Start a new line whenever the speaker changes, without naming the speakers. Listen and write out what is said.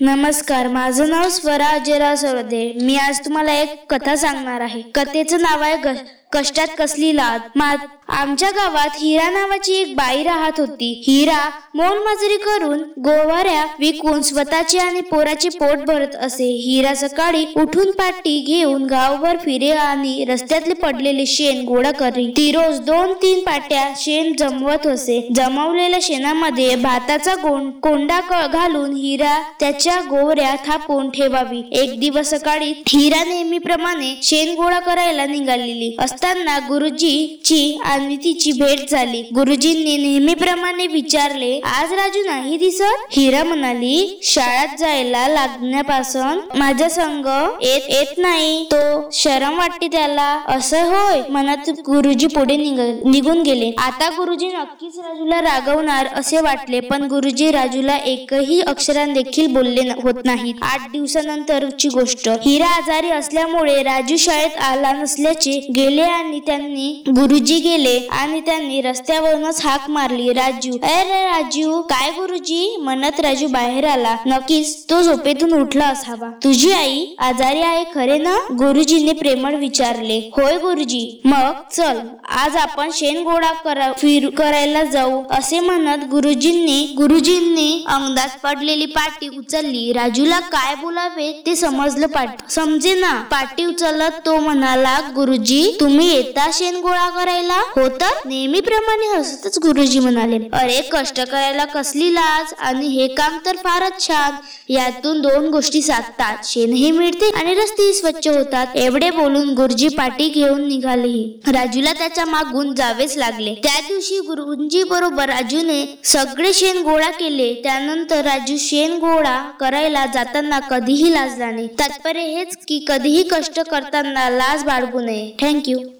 नमस्कार माझं नाव स्वरा अजयराव सरदे मी आज तुम्हाला एक कथा सांगणार आहे. कथेचं नाव आहे ग- कष्टात कसली लाद मात? आमच्या गावात हिरा नावाची एक बाई राहत होती. हिरा मोलमजुरी करून गोवाऱ्या विकून स्वतःचे आणि पोराचे पोट भरत असे. हिरा सकाळी उठून पाटी घेऊन गावभर फिरे आणि रस्त्यातले पडलेले शेण गोळा करी. ती रोज दोन तीन पाट्या शेण जमवत असे. जमवलेल्या शेणामध्ये भाताचा गोंड कोंडा घालून हिरा त्याच्या गोवऱ्या थापून ठेवावी. एक दिवस सकाळी हिरा नेहमीप्रमाणे शेण गोळा करायला निघालेली. असताना गुरुजीची आणि तिची भेट झाली. गुरुजींनी नेहमीप्रमाणे विचारले आज राजू नाही दिसत? हिरा म्हणाली शाळेत जायला लागण्यापासून माझ्या संग येत येत नाही. तो शरम वाटते त्याला. असं होय? म्हणत गुरुजी पुढे निघ- निघून गेले. आता गुरुजी नक्कीच राजूला रागवणार असे वाटले पण गुरुजी राजूला एकही अक्षरां देखील बोलले होत नाहीत. आठ दिवसानंतरची गोष्ट. हिरा आजारी असल्यामुळे राजू शाळेत आला नसल्याचे गेले आणि त्यांनी गुरुजी गेले आणि त्यांनी रस्त्यावरूनच हाक मारली राजू अरे राजू काय गुरुजी? म्हणत राजू बाहेर आला. नक्कीच तो झोपेतून उठला असावा. तुझी आई आजारी आहे खरे ना? गुरुजीने प्रेमळ विचारले. होय गुरुजी. मग चल आज आपण शेण गोळा करा फिर करायला जाऊ असे म्हणत गुरुजींनी गुरुजींनी अंगदात पडलेली पाटी उचलली. राजूला काय बोलावे ते समजलं पाट समजे ना पाटी उचलत तो म्हणाला गुरुजी तुम तुम्ही येता शेण गोळा करायला? हो तर? नेहमीप्रमाणे हसतच गुरुजी म्हणाले. अरे कष्ट करायला कसली लाज? आणि हे काम तर फारच छान. यातून दोन गोष्टी साधतात. शेणही मिळते आणि रस्तेही स्वच्छ होतात. एवढे बोलून गुरुजी पाठी घेऊन निघाले. राजूला त्याच्या मागून जावेच लागले. त्या दिवशी गुरुजी बरोबर राजूने सगळे शेण गोळा केले. त्यानंतर राजू शेण गोळा करायला जाताना कधीही लाजला नाही. तात्पर्य हेच की कधीही कष्ट करताना लाज बाळगू नये. थँक्यू